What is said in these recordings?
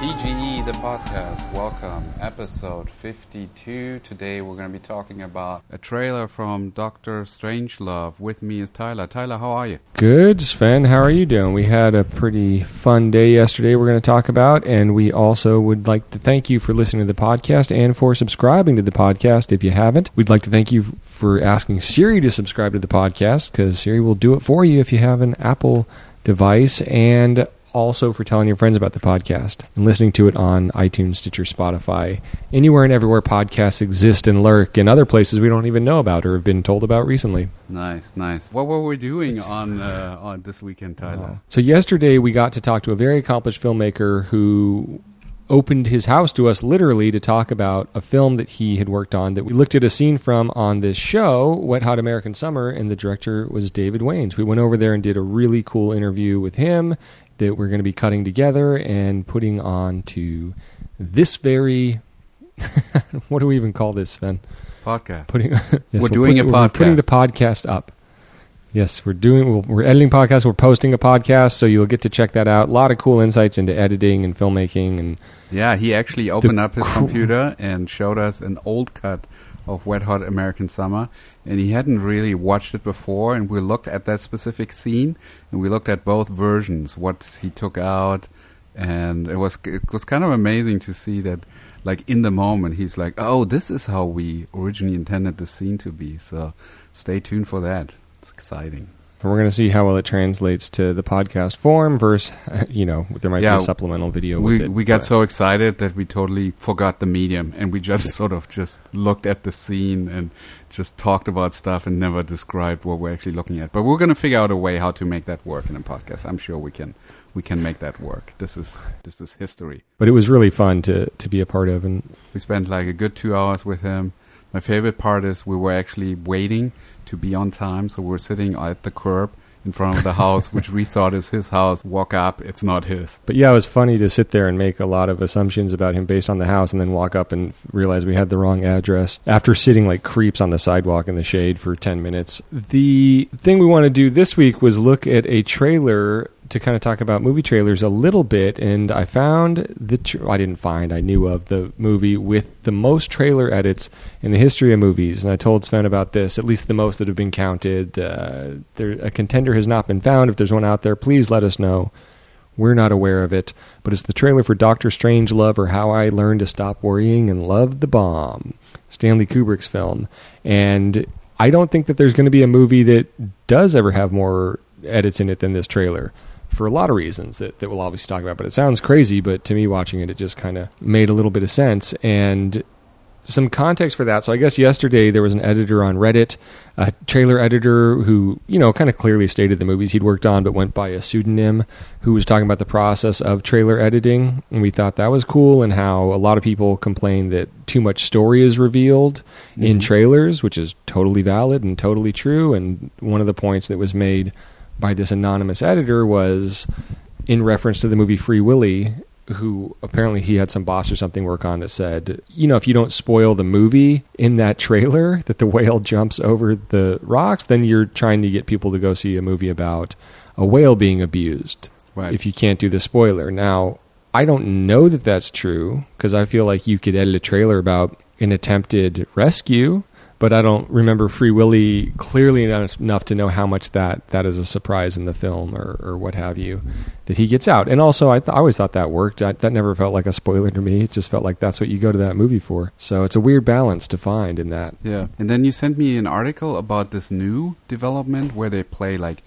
TGE, the podcast. Welcome, episode 52. Today we're going to be talking about a trailer from Doctor Strangelove. With me is Tyler. Tyler, how are you? Good, Sven. How are you doing? We had a pretty fun day yesterday we're going to talk about, and we also would like to thank you for listening to the podcast and for subscribing to the podcast if you haven't. We'd like to thank you for asking Siri to subscribe to the podcast because Siri will do it for you if you have an Apple device. And also for telling your friends about the podcast and listening to it on iTunes, Stitcher, Spotify, anywhere and everywhere podcasts exist and lurk, and other places we don't even know about or have been told about recently. Nice, nice. What were we doing on uh, on this weekend, Tyler? Uh, so yesterday we got to talk to a very accomplished filmmaker who opened his house to us literally to talk about a film that he had worked on that we looked at a scene from on this show, Wet Hot American Summer, and the director was David Wains. We went over there and did a really cool interview with him that we're going to be cutting together and putting on to this very what do we even call this, Sven? Podcast. Putting yes, we're, we're doing put, a podcast. We're putting the podcast up. Yes, we're doing. We're editing podcasts. We're posting a podcast, so you'll get to check that out. A lot of cool insights into editing and filmmaking, and yeah, he actually opened up his cool. computer and showed us an old cut of Wet Hot American Summer, and he hadn't really watched it before. And we looked at that specific scene, and we looked at both versions, what he took out, and it was it was kind of amazing to see that, like in the moment, he's like, "Oh, this is how we originally intended the scene to be." So, stay tuned for that. It's exciting. And we're going to see how well it translates to the podcast form versus, you know, there might yeah, be a supplemental video we, it, We got so excited that we totally forgot the medium and we just sort of just looked at the scene and just talked about stuff and never described what we're actually looking at. But we're going to figure out a way how to make that work in a podcast. I'm sure we can we can make that work. This is this is history. But it was really fun to to be a part of and we spent like a good 2 hours with him. My favorite part is we were actually waiting to be on time. So we're sitting at the curb in front of the house, which we thought is his house. Walk up, it's not his. But yeah, it was funny to sit there and make a lot of assumptions about him based on the house, and then walk up and realize we had the wrong address after sitting like creeps on the sidewalk in the shade for 10 minutes. The thing we want to do this week was look at a trailer to kind of talk about movie trailers a little bit, and I found the tra- I didn't find I knew of the movie with the most trailer edits in the history of movies, and I told Sven about this. At least the most that have been counted. Uh, there, a contender has not been found. If there's one out there, please let us know. We're not aware of it, but it's the trailer for Doctor Strangelove or How I Learned to Stop Worrying and Love the Bomb, Stanley Kubrick's film, and I don't think that there's going to be a movie that does ever have more edits in it than this trailer for a lot of reasons that, that we'll obviously talk about. But it sounds crazy, but to me, watching it, it just kind of made a little bit of sense. And some context for that. So I guess yesterday there was an editor on Reddit, a trailer editor who, you know, kind of clearly stated the movies he'd worked on, but went by a pseudonym, who was talking about the process of trailer editing. And we thought that was cool and how a lot of people complain that too much story is revealed mm-hmm. in trailers, which is totally valid and totally true. And one of the points that was made by this anonymous editor was in reference to the movie Free Willy, who apparently he had some boss or something work on that said, you know, if you don't spoil the movie in that trailer that the whale jumps over the rocks, then you're trying to get people to go see a movie about a whale being abused. Right. If you can't do the spoiler. Now, I don't know that that's true because I feel like you could edit a trailer about an attempted rescue but I don't remember Free Willy clearly enough to know how much that, that is a surprise in the film or, or what have you that he gets out. And also, I, th- I always thought that worked. I, that never felt like a spoiler to me. It just felt like that's what you go to that movie for. So it's a weird balance to find in that. Yeah. And then you sent me an article about this new development where they play like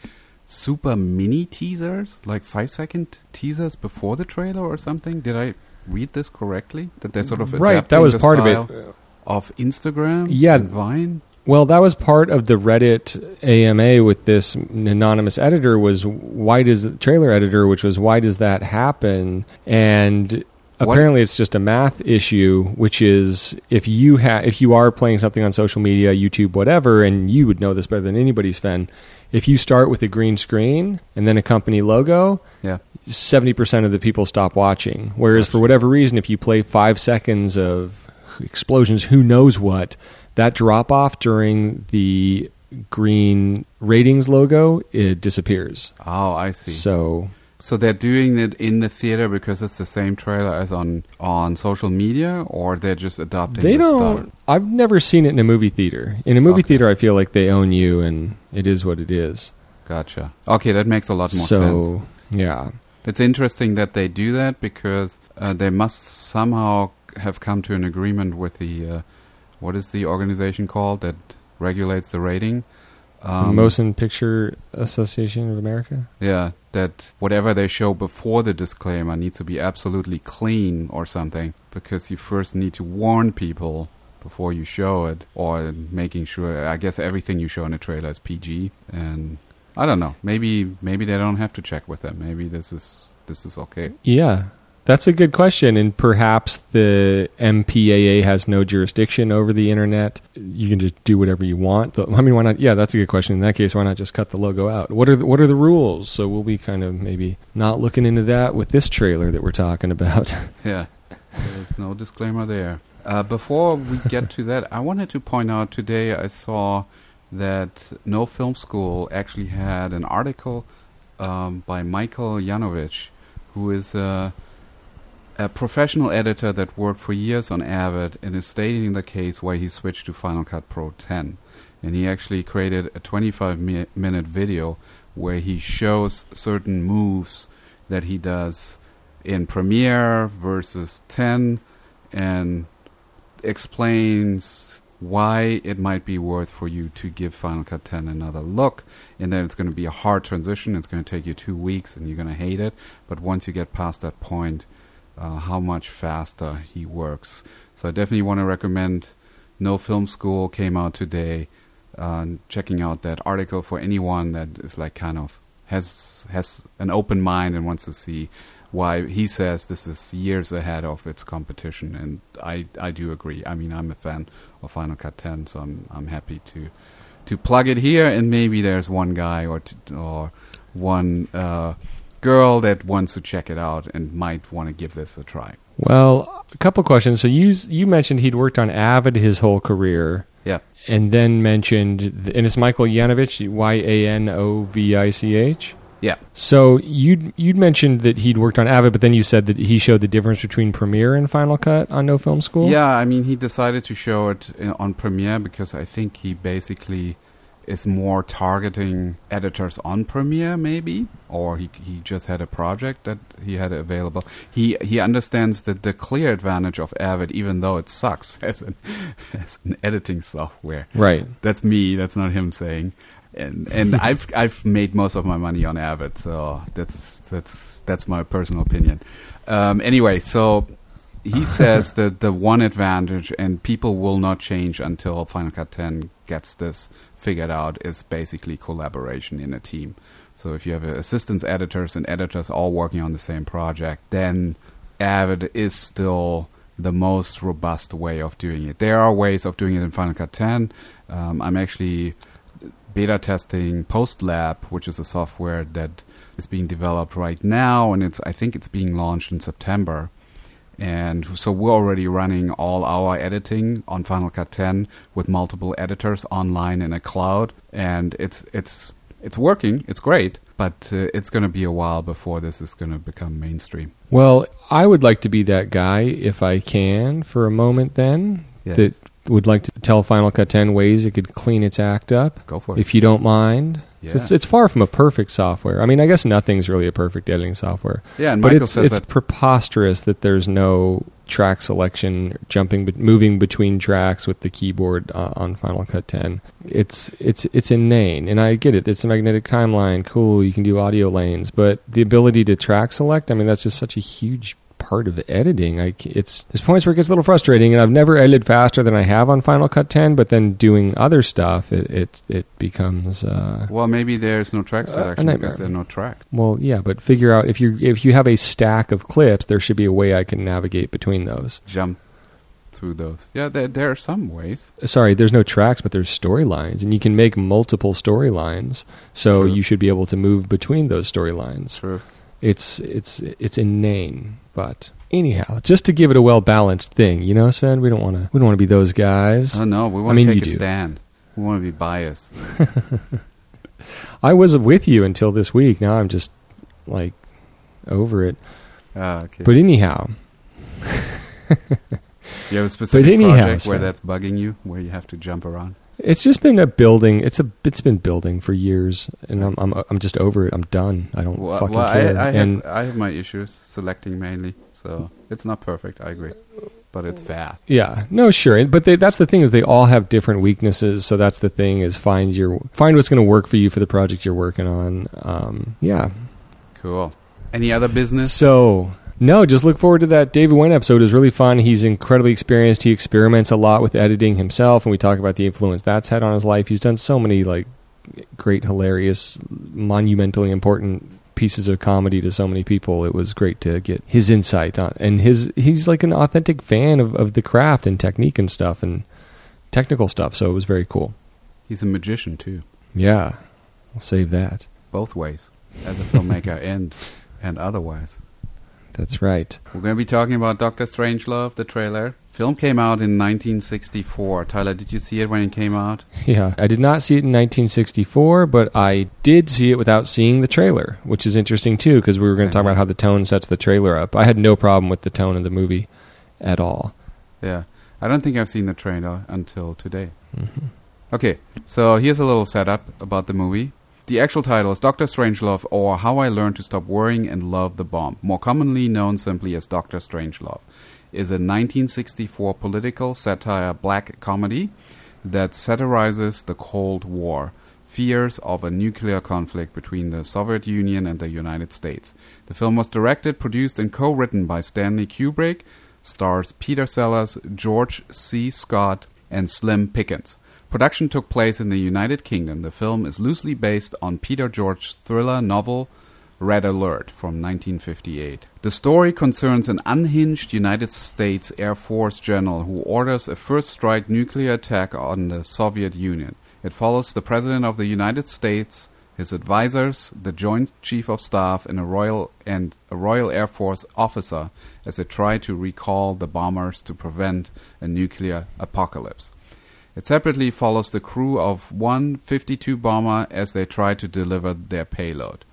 super mini teasers, like five second teasers before the trailer or something. Did I read this correctly? That they're sort of right. That was part of it of Instagram yeah. and Vine? Well, that was part of the Reddit AMA with this anonymous editor was why does trailer editor, which was why does that happen? And apparently it's just a math issue, which is if you have if you are playing something on social media, YouTube, whatever, and you would know this better than anybody's fan. If you start with a green screen and then a company logo, yeah. 70% of the people stop watching. Whereas for whatever reason, if you play five seconds of explosions, who knows what. That drop off during the green ratings logo it disappears. Oh, I see. So So they're doing it in the theater because it's the same trailer as on on social media, or they're just adopting. They the don't. style? I've never seen it in a movie theater. In a movie Okay. theater, I feel like they own you, and it is what it is. Gotcha. Okay, that makes a lot more so sense. yeah, It's interesting that they do that because uh, they must somehow have come to an agreement with the uh, what is the organization called that regulates the rating? Um, Motion Picture Association of America. Yeah, that whatever they show before the disclaimer needs to be absolutely clean or something because you first need to warn people before you show it or making sure I guess everything you show in a trailer is PG and I don't know. Maybe maybe they don't have to check with them. Maybe this is this is okay. Yeah, that's a good question, and perhaps the MPAA has no jurisdiction over the internet. You can just do whatever you want. I mean, why not? Yeah, that's a good question. In that case, why not just cut the logo out? What are the, what are the rules? So we'll be kind of maybe not looking into that with this trailer that we're talking about. Yeah. There's no disclaimer there. Uh, before we get to that, I wanted to point out today I saw that No Film School actually had an article um, by Michael Yanovich, who is a, a professional editor that worked for years on Avid and is stating the case why he switched to Final Cut Pro 10. And he actually created a 25 mi- minute video where he shows certain moves that he does in Premiere versus 10 and explains why it might be worth for you to give Final Cut 10 another look. And then it's going to be a hard transition. It's going to take you two weeks and you're going to hate it. But once you get past that point, uh, how much faster he works. So I definitely want to recommend No Film School came out today. Uh, checking out that article for anyone that is like kind of has has an open mind and wants to see why he says this is years ahead of its competition, and I I do agree. I mean, I'm a fan of Final Cut 10, so I'm I'm happy to to plug it here, and maybe there's one guy or t- or one uh, girl that wants to check it out and might want to give this a try. well, a couple questions. So you you mentioned he'd worked on Avid his whole career. Yeah. And then mentioned, and it's Michael Yanovich, Y A N O V I C H. Yeah. So you'd you'd mentioned that he'd worked on Avid, but then you said that he showed the difference between Premiere and Final Cut on No Film School. Yeah, I mean, he decided to show it uh, on Premiere because I think he basically is more targeting editors on Premiere, maybe, or he he just had a project that he had available. He he understands that the clear advantage of Avid, even though it sucks as an as an editing software. Right. That's me. That's not him saying. And and I've I've made most of my money on Avid, so that's that's that's my personal opinion. Um, anyway, so he says that the one advantage, and people will not change until Final Cut 10 gets this figured out, is basically collaboration in a team. So if you have assistants, editors, and editors all working on the same project, then Avid is still the most robust way of doing it. There are ways of doing it in Final Cut 10. Um, I'm actually beta testing PostLab, which is a software that is being developed right now, and it's I think it's being launched in September. And so we're already running all our editing on Final Cut 10 with multiple editors online in a cloud, and it's it's it's working. It's great, but uh, it's going to be a while before this is going to become mainstream. Well, I would like to be that guy if I can for a moment. Then Yes. that would like to tell Final Cut 10 ways it could clean its act up, Go for it. if you don't mind. So Yeah. It's, it's far from a perfect software. I mean, I guess nothing's really a perfect editing software. yeah, and but Michael it's, says it's that preposterous that there's no track selection, jumping, moving between tracks with the keyboard uh, on Final Cut 10. It's it's it's inane, and I get it. It's a magnetic timeline, cool. You can do audio lanes, but the ability to track select, I mean, that's just such a huge part of editing. I it's there's points where it gets a little frustrating, and I've never edited faster than I have on Final Cut 10. But then doing other stuff, it it, it becomes. Uh, well, maybe there's no track selection nightmare. because there's no track. well, yeah, but figure out if you if you have a stack of clips, there should be a way I can navigate between those. Jump through those. Yeah, there, there are some ways. Sorry, there's no tracks, but there's storylines, and you can make multiple storylines. So True. you should be able to move between those storylines. True. It's it's it's inane, but anyhow, just to give it a well balanced thing, you know, Sven. We don't want to we don't want to be those guys. Oh no, we I want mean, to take a do. stand. We want to be biased. I was with you until this week. Now I'm just like over it. Ah, okay. But anyhow, you have a specific anyhow, project where Sven. that's bugging you, where you have to jump around. It's just been a building. It's a it's been building for years, and I'm I'm I'm just over it. I'm done. I don't Well, fucking well, care. I, I and have I have my issues selecting mainly, so it's not perfect. I agree, but it's fast. Yeah, no, sure, but they, that's the thing is they all have different weaknesses. So that's the thing is find your find what's going to work for you for the project you're working on. Um, yeah. Cool. Any other business? So no, just look forward to that David Wain episode. It was really fun. He's incredibly experienced. He experiments a lot with editing himself, and we talk about the influence that's had on his life. He's done so many like great, hilarious, monumentally important pieces of comedy to so many people. It was great to get his insight on, and his he's like an authentic fan of, of the craft and technique and stuff and technical stuff. So it was very cool. He's a magician too, Yeah, I'll save that. both ways, as a filmmaker and and otherwise. That's right. We're going to be talking about Doctor Strangelove, the trailer. Film came out in 1964. Tyler, did you see it when it came out? Yeah, I did not see it in 1964, but I did see it without seeing the trailer, which is interesting too, because we were going to talk about how the tone sets the trailer up. I had no problem with the tone of the movie at all. Yeah. I don't think I've seen the trailer until today. hmm Okay, so here's a little setup about the movie. The actual title is Doctor Strangelove or How I Learned to Stop Worrying and Love the Bomb, more commonly known simply as Doctor Strangelove, is a 1964 political satire black comedy that satirizes the Cold War, fears of a nuclear conflict between the Soviet Union and the United States. The film was directed, produced, and co-written by Stanley Kubrick, stars Peter Sellers, George C. Scott, and Slim Pickens. Production took place in the United Kingdom. The film is loosely based on Peter George's thriller novel Red Alert from 1958. The story concerns an unhinged United States Air Force general who orders a first strike nuclear attack on the Soviet Union. It follows the President of the United States, his advisors, the Joint Chief of Staff, and a Royal and a Royal Air Force officer as they try to recall the bombers to prevent a nuclear apocalypse. It separately follows the crew of one 52 bomber as they try to deliver their payload.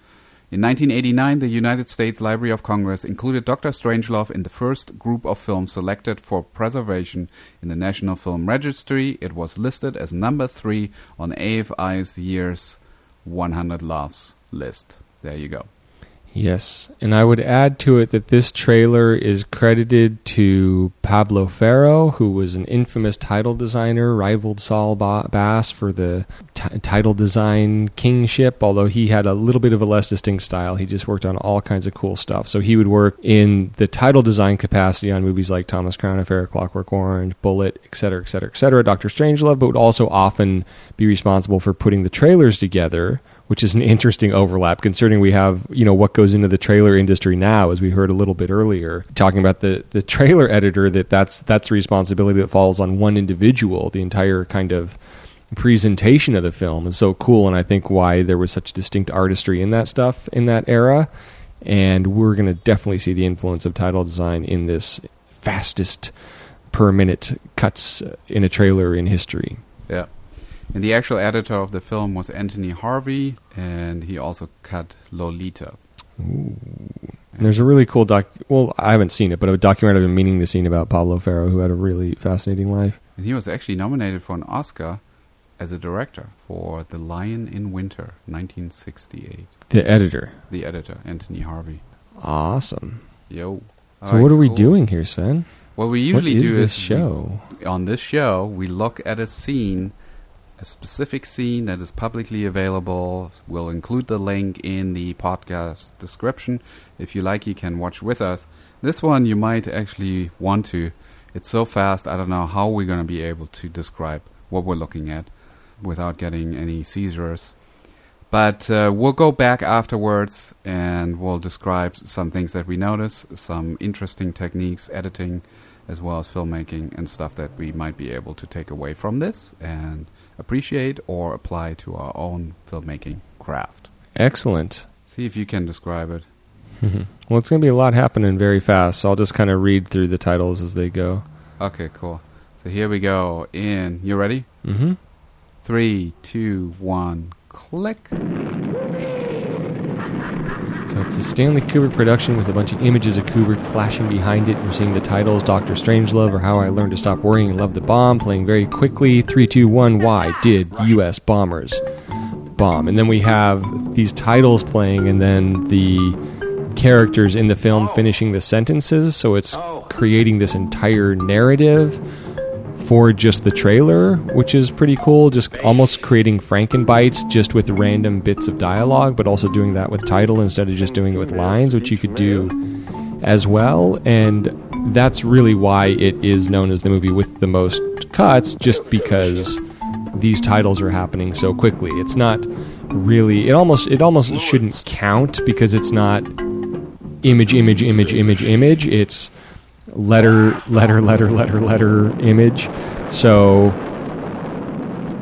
In 1989, the United States Library of Congress included Dr. Strangelove in the first group of films selected for preservation in the National Film Registry. It was listed as number three on AFI's year's 100 Laughs list. There you go. Yes, and I would add to it that this trailer is credited to Pablo Ferro, who was an infamous title designer, rivaled Saul ba- Bass for the t- title design kingship. Although he had a little bit of a less distinct style, he just worked on all kinds of cool stuff. So he would work in the title design capacity on movies like Thomas Crown Affair, Clockwork Orange, Bullitt, etc., etc., etc. Doctor Strangelove, but would also often be responsible for putting the trailers together which is an interesting overlap concerning we have you know what goes into the trailer industry now as we heard a little bit earlier talking about the the trailer editor that that's that's a responsibility that falls on one individual the entire kind of presentation of the film is so cool and i think why there was such distinct artistry in that stuff in that era and we're going to definitely see the influence of title design in this fastest per minute cuts in a trailer in history Yeah. And the actual editor of the film was Anthony Harvey, and he also cut Lolita. And there's a really cool doc. Well, I haven't seen it, but a documentary I've been meaning to see about Pablo Ferro, who had a really fascinating life. And he was actually nominated for an Oscar as a director for The Lion in Winter, 1968. The editor. The editor, Anthony Harvey. Awesome. Yo. So Alright, what are we cool. doing here, Sven? What we usually what is do this is we- show? on this show, we look at a scene, a specific scene that is publicly available. We'll include the link in the podcast description. If you like, you can watch with us. This one you might actually want to. It's so fast, I don't know how we're going to be able to describe what we're looking at without getting any seizures. But uh, we'll go back afterwards and we'll describe some things that we notice, some interesting techniques, editing, as well as filmmaking and stuff that we might be able to take away from this and appreciate or apply to our own filmmaking craft. Excellent. See if you can describe it. well, it's going to be a lot happening very fast, so I'll just kind of read through the titles as they go. Okay, cool. So here we go. In you ready? Mm-hmm. Three, two, one, click. So it's a Stanley Kubrick production with a bunch of images of Kubrick flashing behind it. We're seeing the titles Doctor Strangelove or How I Learned to Stop Worrying and Love the Bomb playing very quickly. Three, two, one. why did U.S. bombers bomb? And then we have these titles playing and then the characters in the film oh. finishing the sentences. So it's creating this entire narrative for just the trailer, which is pretty cool. Just almost creating Frankenbites just with random bits of dialogue, but also doing that with title instead of just doing it with lines, which you could do as well. And that's really why it is known as the movie with the most cuts, just because these titles are happening so quickly. It's not really it almost it almost shouldn't count because it's not image image image image image. It's letter, letter, letter, letter, letter image. So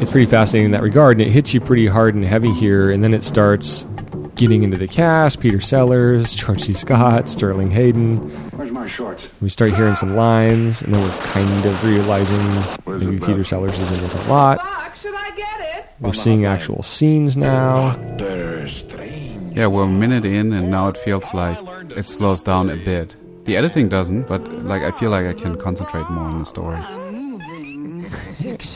it's pretty fascinating in that regard, and it hits you pretty hard and heavy here, and then it starts getting into the cast: Peter Sellers, George C. Scott, Sterling Hayden. Where's my shorts? We start hearing some lines, and then we're kind of realizing Where's maybe Peter best? Sellers is in this a lot. Doc, should I get it? We're seeing actual scenes now. Yeah, we're a minute in, and now it feels like it slows down a bit. The editing doesn't, but like I feel like I can concentrate more on the story.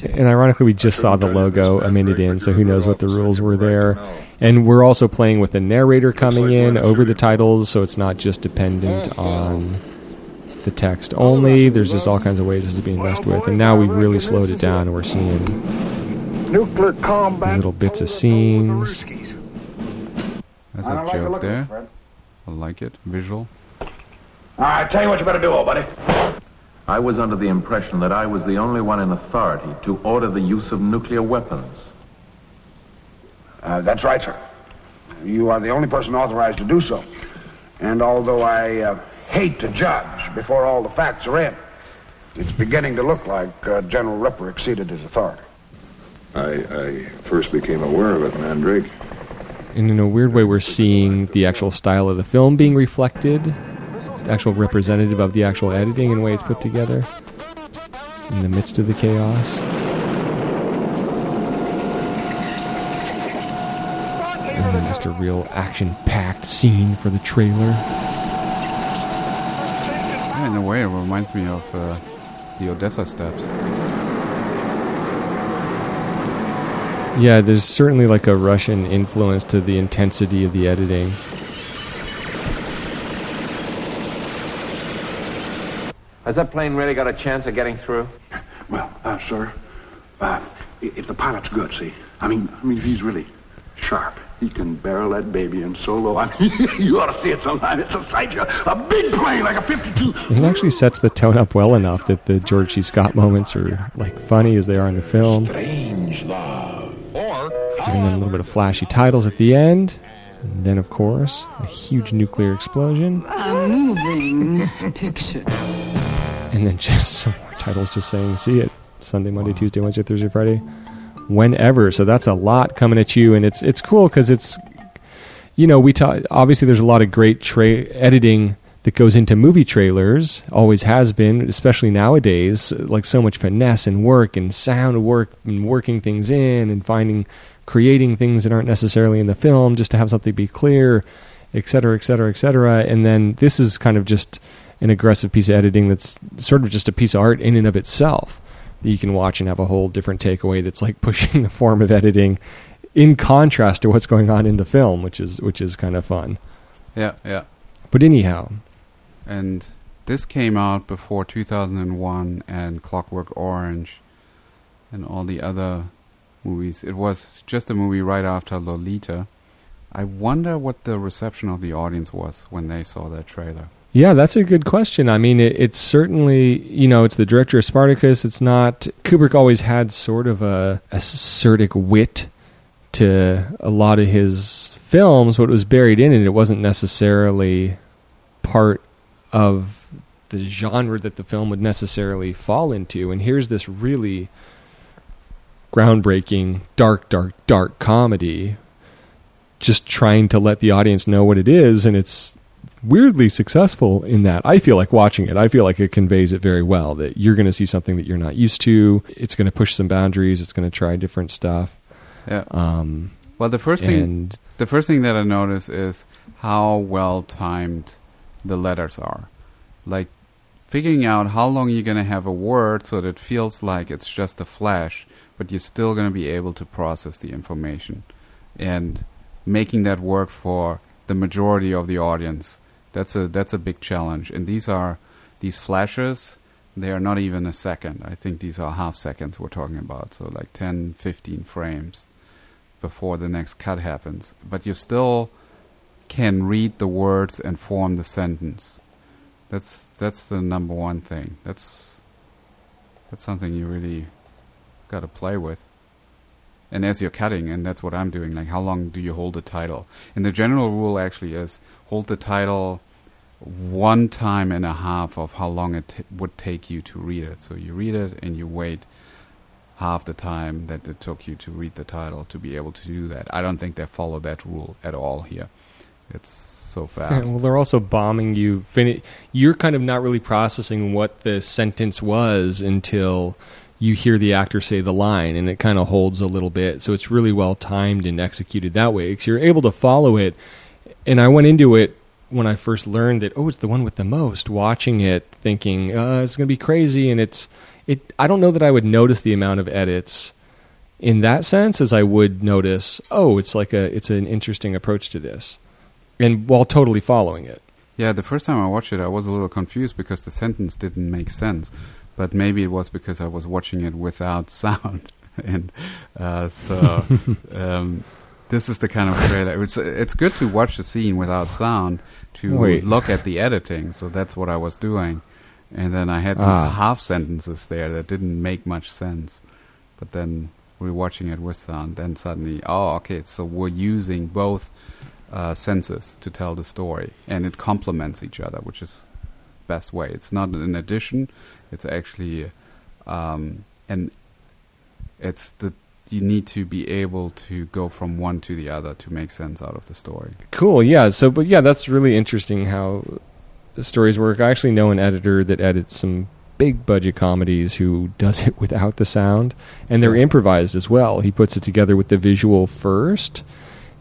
And ironically, we just saw the logo a minute in, so who knows what the rules were there. And we're also playing with the narrator coming in over the titles, so it's not just dependent on the text only. There's just all kinds of ways this is being messed with. And now we've really slowed it down, and we're seeing Nuclear combat. these little bits of scenes. There's I a don't like the joke there. I like it. Visual. All right, tell you what you better do, old buddy. I was under the impression that I was the only one in authority to order the use of nuclear weapons. Uh, that's right, sir. You are the only person authorized to do so. And although I uh, hate to judge before all the facts are in, it's beginning to look like uh, General Ripper exceeded his authority. I, I first became aware of it, Mandrake. And in a weird way, we're seeing the actual style of the film being reflected, the actual representative of the actual editing and way it's put together in the midst of the chaos. And then just a real action packed scene for the trailer. Yeah, in a way, it reminds me of uh, the Odessa steps. Yeah, there's certainly like a Russian influence to the intensity of the editing. Has that plane really got a chance of getting through? Well, uh, sir, uh, if the pilot's good, see, I mean, I mean, if he's really sharp, he can barrel that baby in so low. I mean, you ought to see it sometime. It's a sight. you- A big plane like a 52. It actually sets the tone up well enough that the George C. Scott moments are like funny as they are in the film. Strange love. Or giving them a little bit of flashy titles at the end. And then, of course, a huge nuclear explosion. A moving picture. And then just some more titles just saying, see it. Sunday, Monday, Tuesday, Wednesday, Thursday, Friday. Whenever. So that's a lot coming at you. And it's, it's cool because it's, you know, we talk, obviously there's a lot of great tra- editing that goes into movie trailers, always has been, especially nowadays, like so much finesse and work and sound work and working things in and finding, creating things that aren't necessarily in the film just to have something be clear, et cetera, et cetera, et cetera. And then this is kind of just an aggressive piece of editing that's sort of just a piece of art in and of itself that you can watch and have a whole different takeaway that's like pushing the form of editing in contrast to what's going on in the film, which is which is kind of fun. Yeah, yeah. But anyhow, And this came out before 2001 and Clockwork Orange and all the other movies. It was just a movie right after Lolita. I wonder what the reception of the audience was when they saw that trailer. Yeah, that's a good question. I mean, it, it's certainly, you know, it's the director of Spartacus. It's not. Kubrick always had sort of a, a wit to a lot of his films, but it was buried in it. It wasn't necessarily part of the genre that the film would necessarily fall into. And here's this really groundbreaking, dark, dark, dark comedy just trying to let the audience know what it is. And it's weirdly successful in that. I feel like watching it. I feel like it conveys it very well that you're going to see something that you're not used to. It's going to push some boundaries. It's going to try different stuff. Yeah. Um, Well, the first thing and the first thing that I notice is how well timed the letters are. Like figuring out how long you're going to have a word so that it feels like it's just a flash, but you're still going to be able to process the information. And making that work for the majority of the audience, that's a that's a big challenge. And these are these flashes, they are not even a second. I think these are half seconds we're talking about. So like 10, 15 frames before the next cut happens. But you still can read the words and form the sentence. That's that's the number one thing. That's that's something you really got to play with. And as you're cutting, and that's what I'm doing. Like, how long do you hold the title? And the general rule actually is hold the title one time and a half of how long it t- would take you to read it. So you read it and you wait half the time that it took you to read the title to be able to do that. I don't think they follow that rule at all here. It's so fast. well, they're also bombing you. You're kind of not really processing what the sentence was until you hear the actor say the line, and it kind of holds a little bit. So it's really well timed and executed that way because you're able to follow it. And I went into it when I first learned that oh, it's the one with the most. Watching it, thinking uh, it's going to be crazy, and it's it. I don't know that I would notice the amount of edits in that sense as I would notice. Oh, it's like a it's an interesting approach to this, and while totally following it. Yeah, the first time I watched it, I was a little confused because the sentence didn't make sense. But maybe it was because I was watching it without sound, and uh, so um, this is the kind of trailer. It's it's good to watch the scene without sound to Wait. look at the editing. So that's what I was doing, and then I had these Ah. half sentences there that didn't make much sense. But then rewatching it with sound, then suddenly, oh, okay, so we're using both uh, senses to tell the story, and it complements each other, which is best way. It's not an addition; it's actually, um, and it's the you need to be able to go from one to the other to make sense out of the story. Cool. Yeah. So, but yeah, that's really interesting how the stories work. I actually know an editor that edits some big budget comedies who does it without the sound, and they're improvised as well. He puts it together with the visual first,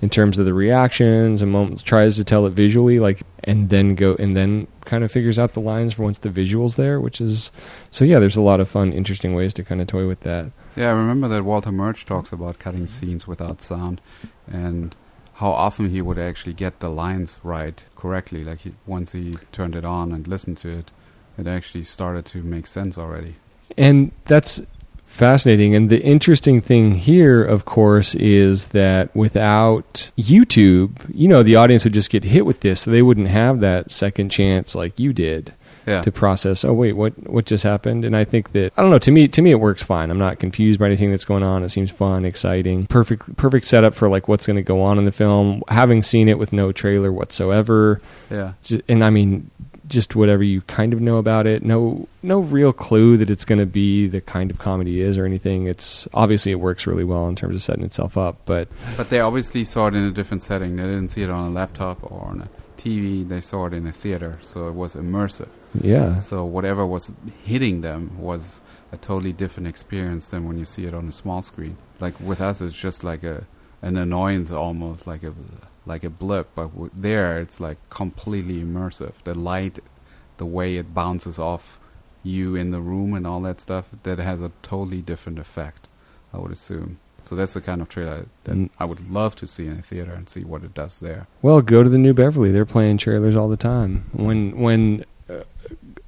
in terms of the reactions and moments. Tries to tell it visually, like, and then go and then kind of figures out the lines for once the visuals there, which is so. Yeah, there's a lot of fun, interesting ways to kind of toy with that. Yeah, I remember that Walter Murch talks about cutting scenes without sound, and how often he would actually get the lines right correctly. Like he, once he turned it on and listened to it, it actually started to make sense already. And that's fascinating. And the interesting thing here, of course, is that without YouTube, you know, the audience would just get hit with this. So they wouldn't have that second chance like you did Yeah, to process, oh, wait, what, what just happened? And I think that, I don't know, to me, to me, it works fine. I'm not confused by anything that's going on. It seems fun, exciting, perfect, perfect setup for like what's going to go on in the film. Having seen it with no trailer whatsoever, yeah, and I mean, just whatever you kind of know about it. No, no real clue that it's going to be the kind of comedy it is or anything. It's obviously it works really well in terms of setting itself up. But but they obviously saw it in a different setting. They didn't see it on a laptop or on a TV. They saw it in a theater, so it was immersive. yeah, So whatever was hitting them was a totally different experience than when you see it on a small screen. Like with us, it's just like a an annoyance almost, like a like a blip. But w- there, it's like completely immersive. The light, the way it bounces off you in the room, and all that stuff, that has a totally different effect. I would assume. So that's the kind of trailer that Mm. I would love to see in a theater and see what it does there. well, go to the New Beverly. They're playing trailers all the time. When when uh,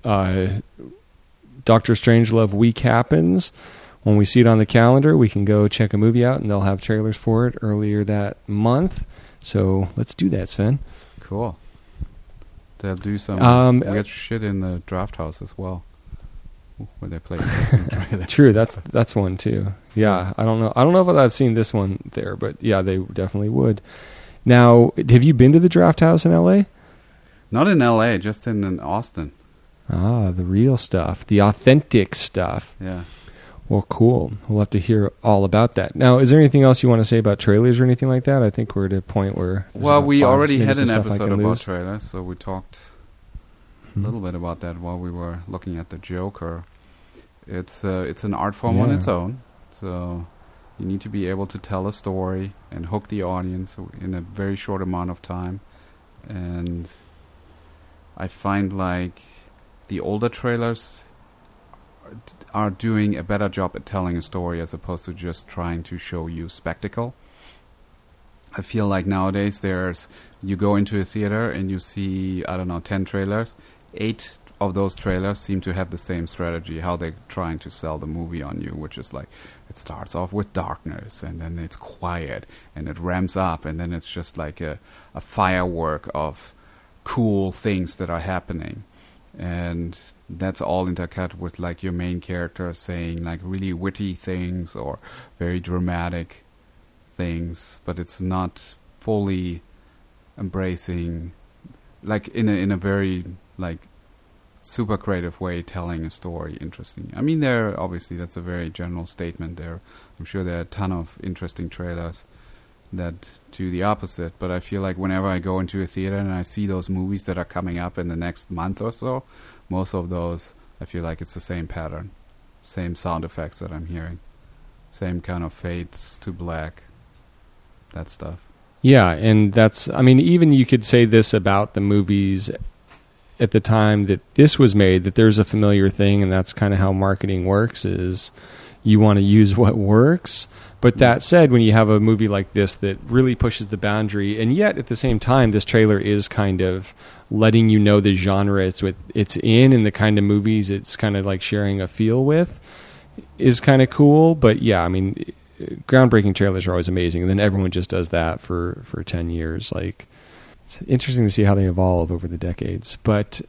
uh, Doctor Strangelove week happens. When we see it on the calendar, we can go check a movie out, and they'll have trailers for it earlier that month. So let's do that, Sven. Cool. They'll do some Um, weird shit in the draft house as well, When they play. True, that's that's one too. Yeah, I don't know. I don't know if I've seen this one there, but yeah, they definitely would. Now, have you been to the Draft House in L.A.? Not in L.A., just in, in Austin. Ah, the real stuff, the authentic stuff. Yeah. Well, cool. We'll have to hear all about that. Now, is there anything else you want to say about trailers or anything like that? I think we're at a point where. Well, we already had an episode about lose. trailers, so we talked a Hmm. little bit about that while we were looking at the Joker. It's uh, it's an art form on its own, so You need to be able to tell a story and hook the audience in a very short amount of time. And I find like the older trailers are doing a better job at telling a story as opposed to just trying to show you spectacle. I feel like nowadays there's you go into a theater and you see I don't know 10 trailers, 8 of those trailers seem to have the same strategy how they're trying to sell the movie on you, which is like it starts off with darkness and then it's quiet and it ramps up and then it's just like a a firework of cool things that are happening and that's all intercut with like your main character saying like really witty things or very dramatic things, but it's not fully embracing like in a in a very like super creative way telling a story interesting. I mean there obviously that's a very general statement there. I'm sure there are a ton of interesting trailers that do the opposite, but I feel like whenever I go into a theater and I see those movies that are coming up in the next month or so, most of those I feel like it's the same pattern. Same sound effects that I'm hearing. Same kind of fades to black. That stuff. Yeah, and that's I mean even you could say this about the movies at the time that this was made that there's a familiar thing and that's kind of how marketing works is you want to use what works. But that said, when you have a movie like this that really pushes the boundary, and yet at the same time, this trailer is kind of letting you know the genre it's with it's in and the kind of movies it's kind of like sharing a feel with is kind of cool. But yeah, I mean, groundbreaking trailers are always amazing, and then everyone just does that for for ten years. Like it's interesting to see how they evolve over the decades. But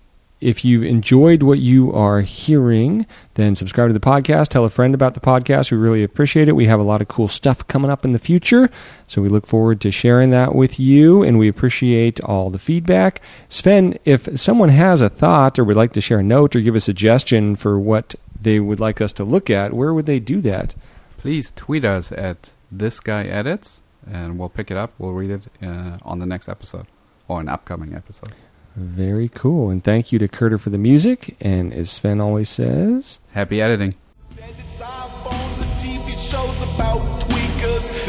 if you've enjoyed what you are hearing, then subscribe to the podcast. Tell a friend about the podcast. We really appreciate it. We have a lot of cool stuff coming up in the future. So we look forward to sharing that with you, and we appreciate all the feedback. Sven, if someone has a thought or would like to share a note or give a suggestion for what they would like us to look at, where would they do that? Please tweet us at this guy edits, and we'll pick it up. We'll read it uh, on the next episode or an upcoming episode. Very cool. And thank you to Curter for the music. And as Sven always says, happy editing.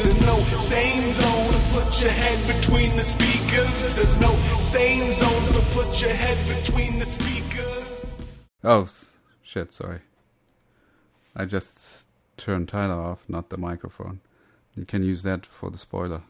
There's no same zone, so put your head between the speakers. There's no same zone, so put your head between the speakers. Oh, shit, sorry. I just turned Tyler off, not the microphone. You can use that for the spoiler.